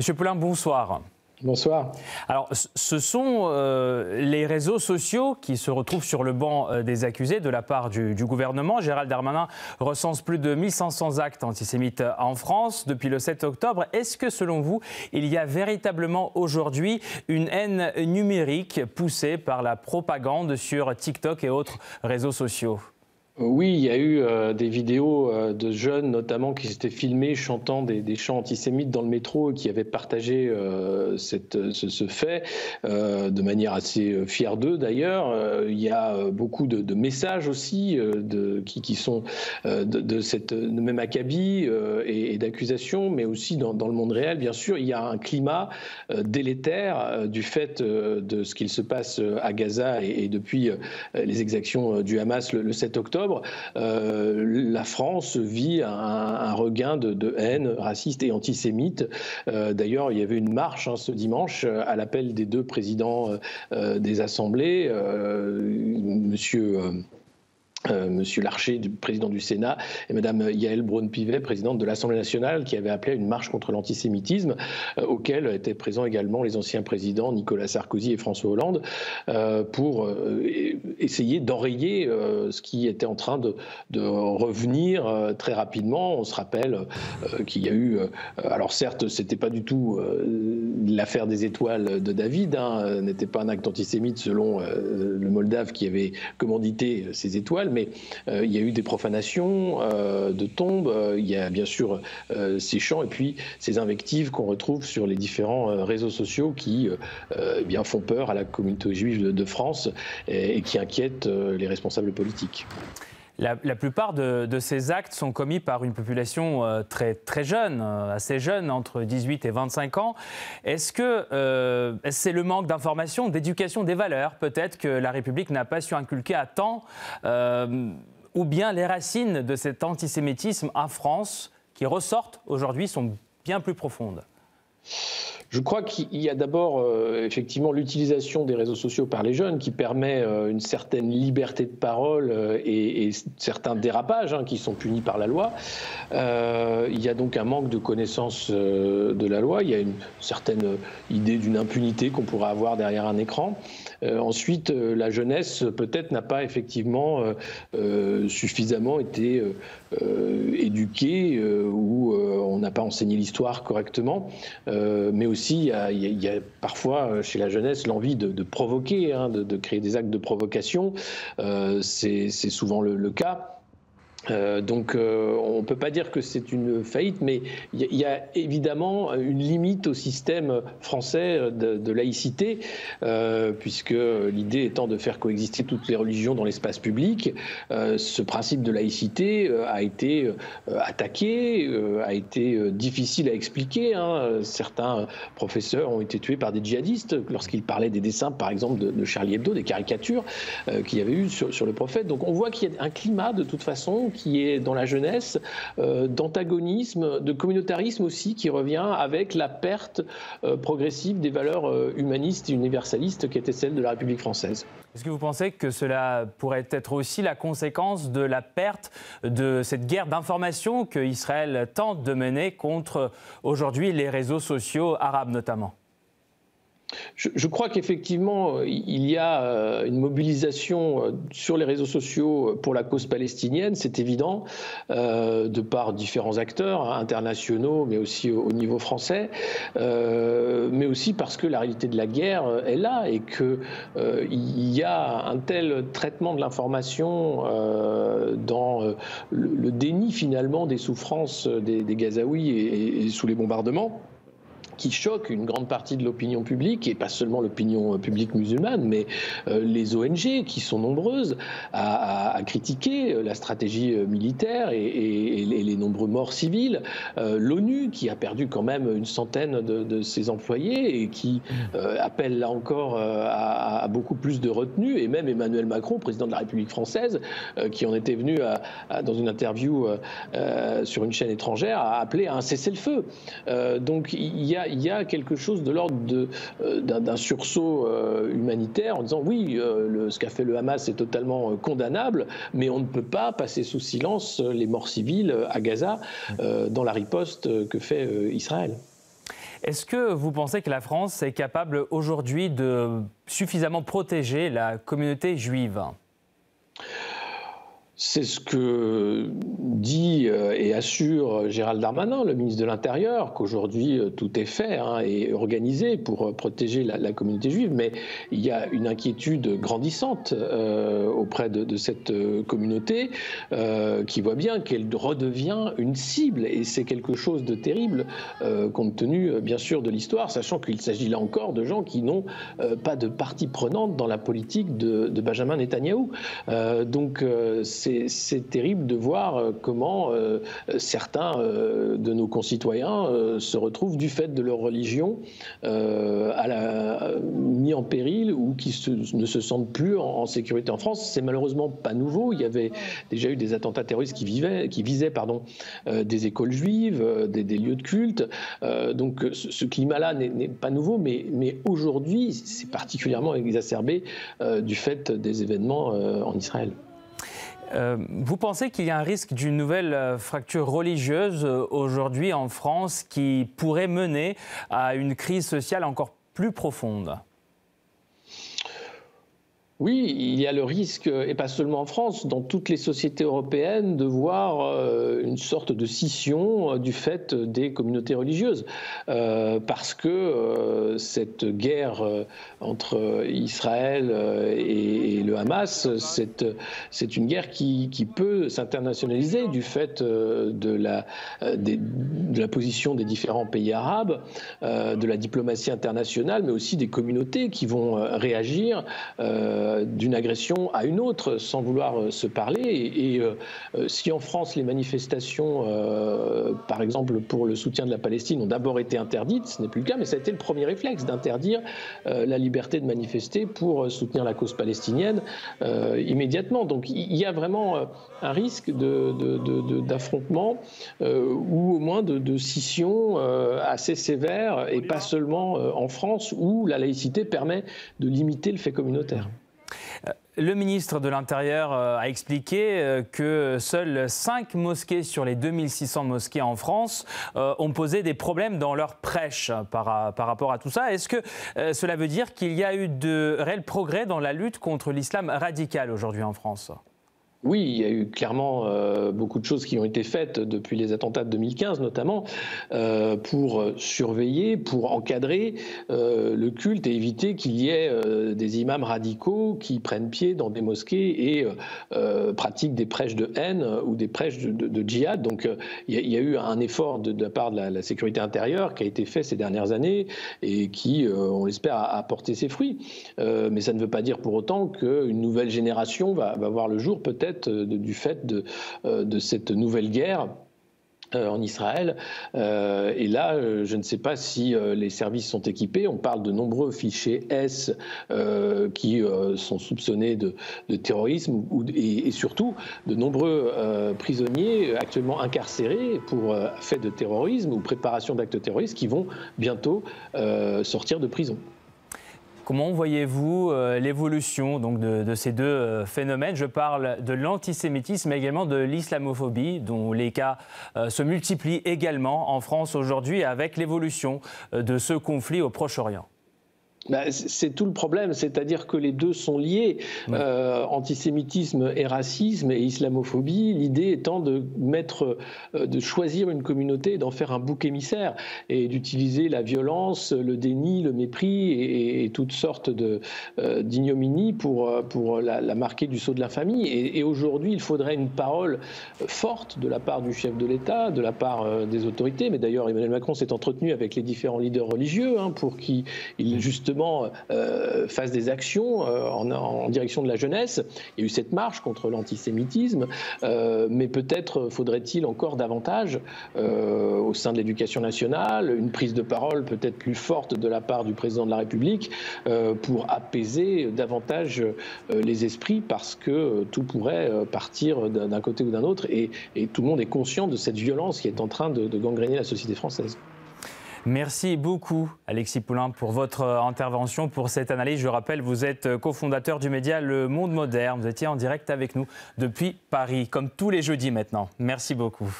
Monsieur Poulain, bonsoir. Bonsoir. Alors, ce sont euh, les réseaux sociaux qui se retrouvent sur le banc euh, des accusés de la part du, gouvernement. Gérald Darmanin recense plus de 1500 actes antisémites en France depuis le 7 octobre. Est-ce que, selon vous, il y a véritablement aujourd'hui une haine numérique poussée par la propagande sur TikTok et autres réseaux sociaux? Oui, il y a eu euh, des vidéos euh, de jeunes notamment qui s'étaient filmés chantant des, chants antisémites dans le métro et qui avaient partagé euh, ce, fait de manière assez fière d'eux d'ailleurs. il y a beaucoup de, messages aussi de, qui, sont de, cette même acabit et, d'accusations, mais aussi dans, le monde réel, bien sûr. Il y a un climat délétère du fait de ce qu'il se passe à Gaza et, depuis les exactions du Hamas le 7 octobre. Euh, la France vit un, regain de, haine raciste et antisémite. Euh, d'ailleurs, il y avait une marche hein, ce dimanche à l'appel des deux présidents euh, des assemblées, Monsieur. Euh, Monsieur Larcher, président du Sénat, et Madame Yael Braun-Pivet, présidente de l'Assemblée nationale, qui avait appelé à une marche contre l'antisémitisme, euh, auquel étaient présents également les anciens présidents Nicolas Sarkozy et François Hollande, euh, pour essayer d'enrayer ce qui était en train de, revenir très rapidement. On se rappelle qu'il y a eu, alors certes, c'était pas du tout l'affaire des étoiles de David, hein, n'était pas un acte antisémite selon le Moldave qui avait commandité ces étoiles mais euh, il y a eu des profanations euh, de tombes, euh, il y a bien sûr ces chants et puis ces invectives qu'on retrouve sur les différents réseaux sociaux qui eh bien font peur à la communauté juive de, France et, qui inquiètent les responsables politiques. La, plupart de, ces actes sont commis par une population très, très jeune, assez jeune, entre 18 et 25 ans. Est-ce que c'est le manque d'information, d'éducation, des valeurs, peut-être, que la République n'a pas su inculquer à temps Ou bien les racines de cet antisémitisme en France, qui ressortent aujourd'hui, sont bien plus profondes? Je crois qu'il y a d'abord euh, effectivement l'utilisation des réseaux sociaux par les jeunes qui permet euh, une certaine liberté de parole euh, et, certains dérapages hein, qui sont punis par la loi. il y a donc un manque de connaissance de la loi. Il y a une certaine idée d'une impunité qu'on pourrait avoir derrière un écran. ensuite, la jeunesse peut-être n'a pas effectivement suffisamment été éduquée ou on n'a pas enseigné l'histoire correctement, mais aussi il y, a, parfois euh, chez la jeunesse l'envie de, provoquer, hein, de, créer des actes de provocation. Euh, c'est souvent le cas. Euh, donc euh, on ne peut pas dire que c'est une faillite, mais il y, a évidemment une limite au système français de, laïcité, euh, puisque l'idée étant de faire coexister toutes les religions dans l'espace public, ce principe de laïcité a été attaqué, a été difficile à expliquer. Hein. Certains professeurs ont été tués par des djihadistes lorsqu'ils parlaient des dessins, par exemple, de, Charlie Hebdo, des caricatures qu'il y avait eu sur, sur le prophète. Donc on voit qu'il y a un climat de toute façon qui est dans la jeunesse, euh, d'antagonisme, de communautarisme aussi, qui revient avec la perte euh, progressive des valeurs euh, humanistes et universalistes qui étaient celles de la République française. Est-ce que vous pensez que cela pourrait être aussi la conséquence de la perte de cette guerre d'information que Israël tente de mener contre aujourd'hui les réseaux sociaux arabes notamment? Je, crois qu'effectivement, euh, il y a euh, une mobilisation euh, sur les réseaux sociaux pour la cause palestinienne, c'est évident, de par différents acteurs hein, internationaux, mais aussi au, niveau français, mais aussi parce que la réalité de la guerre est là et qu'il y a un tel traitement de l'information dans le, déni finalement des souffrances des, Gazaouis et sous les bombardements qui choque une grande partie de l'opinion publique, et pas seulement l'opinion publique musulmane, mais euh, les ONG qui sont nombreuses à, critiquer euh, la stratégie euh, militaire et, les nombreux morts civils. L'ONU qui a perdu quand même une centaine de, ses employés et qui appelle là encore à, beaucoup plus de retenue, et même Emmanuel Macron, président de la République française, qui en était venu dans une interview sur une chaîne étrangère, a appelé à un cessez-le-feu. donc il y a, il y a quelque chose de l'ordre euh, d'un sursaut euh, humanitaire en disant oui, euh, ce qu'a fait le Hamas est totalement condamnable, mais on ne peut pas passer sous silence les morts civiles à Gaza dans la riposte que fait Israël. Est-ce que vous pensez que la France est capable aujourd'hui de suffisamment protéger la communauté juive? C'est ce que dit euh, et assure Gérald Darmanin, le ministre de l'Intérieur, qu'aujourd'hui euh, tout est fait hein, et organisé pour euh, protéger la, communauté juive, mais il y a une inquiétude grandissante auprès de, cette communauté qui voit bien qu'elle redevient une cible et c'est quelque chose de terrible compte tenu bien sûr de l'histoire, sachant qu'il s'agit là encore de gens qui n'ont pas de partie prenante dans la politique de, Benjamin Netanyahou. donc c'est c'est terrible de voir euh, comment euh, certains euh, de nos concitoyens se retrouvent du fait de leur religion mis en péril ou qui ne se sentent plus en, sécurité en France. C'est malheureusement pas nouveau. Il y avait déjà eu des attentats terroristes qui, visaient des écoles juives, des, lieux de culte. donc ce, climat-là n'est pas nouveau, mais aujourd'hui, c'est particulièrement exacerbé du fait des événements en Israël. Euh, vous pensez qu'il y a un risque d'une nouvelle euh, fracture religieuse euh, aujourd'hui en France qui pourrait mener à une crise sociale encore plus profonde? Oui, il y a le risque, et pas seulement en France, dans toutes les sociétés européennes, de voir euh, une sorte de scission euh, du fait des communautés religieuses. Euh, parce que cette guerre entre Israël et, le Hamas, c'est une guerre qui, peut s'internationaliser du fait de la, position des différents pays arabes, de la diplomatie internationale, mais aussi des communautés qui vont réagir. D'une agression à une autre sans vouloir euh, se parler. Et, euh, si en France les manifestations, par exemple pour le soutien de la Palestine, ont d'abord été interdites, ce n'est plus le cas, mais ça a été le premier réflexe d'interdire la liberté de manifester pour soutenir la cause palestinienne immédiatement. Donc il y a vraiment un risque d'affrontement ou au moins de, scission assez sévère et pas seulement en France où la laïcité permet de limiter le fait communautaire. Euh, le ministre de l'Intérieur euh, a expliqué euh, que seules 5 mosquées sur les 2600 mosquées en France ont posé des problèmes dans leur prêche par rapport à tout ça. Est-ce que cela veut dire qu'il y a eu de réels progrès dans la lutte contre l'islam radical aujourd'hui en France? Oui, il y a eu clairement euh, beaucoup de choses qui ont été faites depuis les attentats de 2015 notamment euh, pour surveiller, pour encadrer euh, le culte et éviter qu'il y ait des imams radicaux qui prennent pied dans des mosquées et pratiquent des prêches de haine ou des prêches de, djihad. Donc il y, a, eu un effort de, la part de la, sécurité intérieure qui a été fait ces dernières années et qui, on l'espère, a, porté ses fruits. mais ça ne veut pas dire pour autant qu'une nouvelle génération va voir le jour peut-être euh, du fait euh, de, cette nouvelle guerre euh, en Israël. et là, je ne sais pas si les services sont équipés. On parle de nombreux fichiers S qui sont soupçonnés de, terrorisme et, surtout de nombreux prisonniers actuellement incarcérés pour fait de terrorisme ou préparation d'actes terroristes qui vont bientôt sortir de prison. Comment voyez-vous euh, l'évolution donc de, ces deux euh, phénomènes? Je parle de l'antisémitisme, mais également de l'islamophobie, dont les cas euh, se multiplient également en France aujourd'hui avec l'évolution de ce conflit au Proche-Orient. Bah, c'est tout le problème, c'est-à-dire que les deux sont liés, euh, antisémitisme et racisme et islamophobie, l'idée étant de mettre, euh, de choisir une communauté, d'en faire un bouc émissaire et d'utiliser la violence, le déni, le mépris et, toutes sortes euh, d'ignominies pour, pour la, marquer du sceau de la famille. Et, aujourd'hui, il faudrait une parole forte de la part du chef de l'État, de la part des autorités, mais d'ailleurs Emmanuel Macron s'est entretenu avec les différents leaders religieux hein, pour qu'ils justement euh, fasse des actions euh, en, direction de la jeunesse. Il y a eu cette marche contre l'antisémitisme, euh, mais peut-être faudrait-il encore davantage au sein de l'éducation nationale, une prise de parole peut-être plus forte de la part du président de la République pour apaiser davantage les esprits parce que tout pourrait partir d'un côté ou d'un autre et, tout le monde est conscient de cette violence qui est en train de, de gangréner la société française. Merci beaucoup, Alexis Poulain, pour votre intervention, pour cette analyse. Je rappelle, vous êtes cofondateur du média Le Monde Moderne. Vous étiez en direct avec nous depuis Paris, comme tous les jeudis maintenant. Merci beaucoup.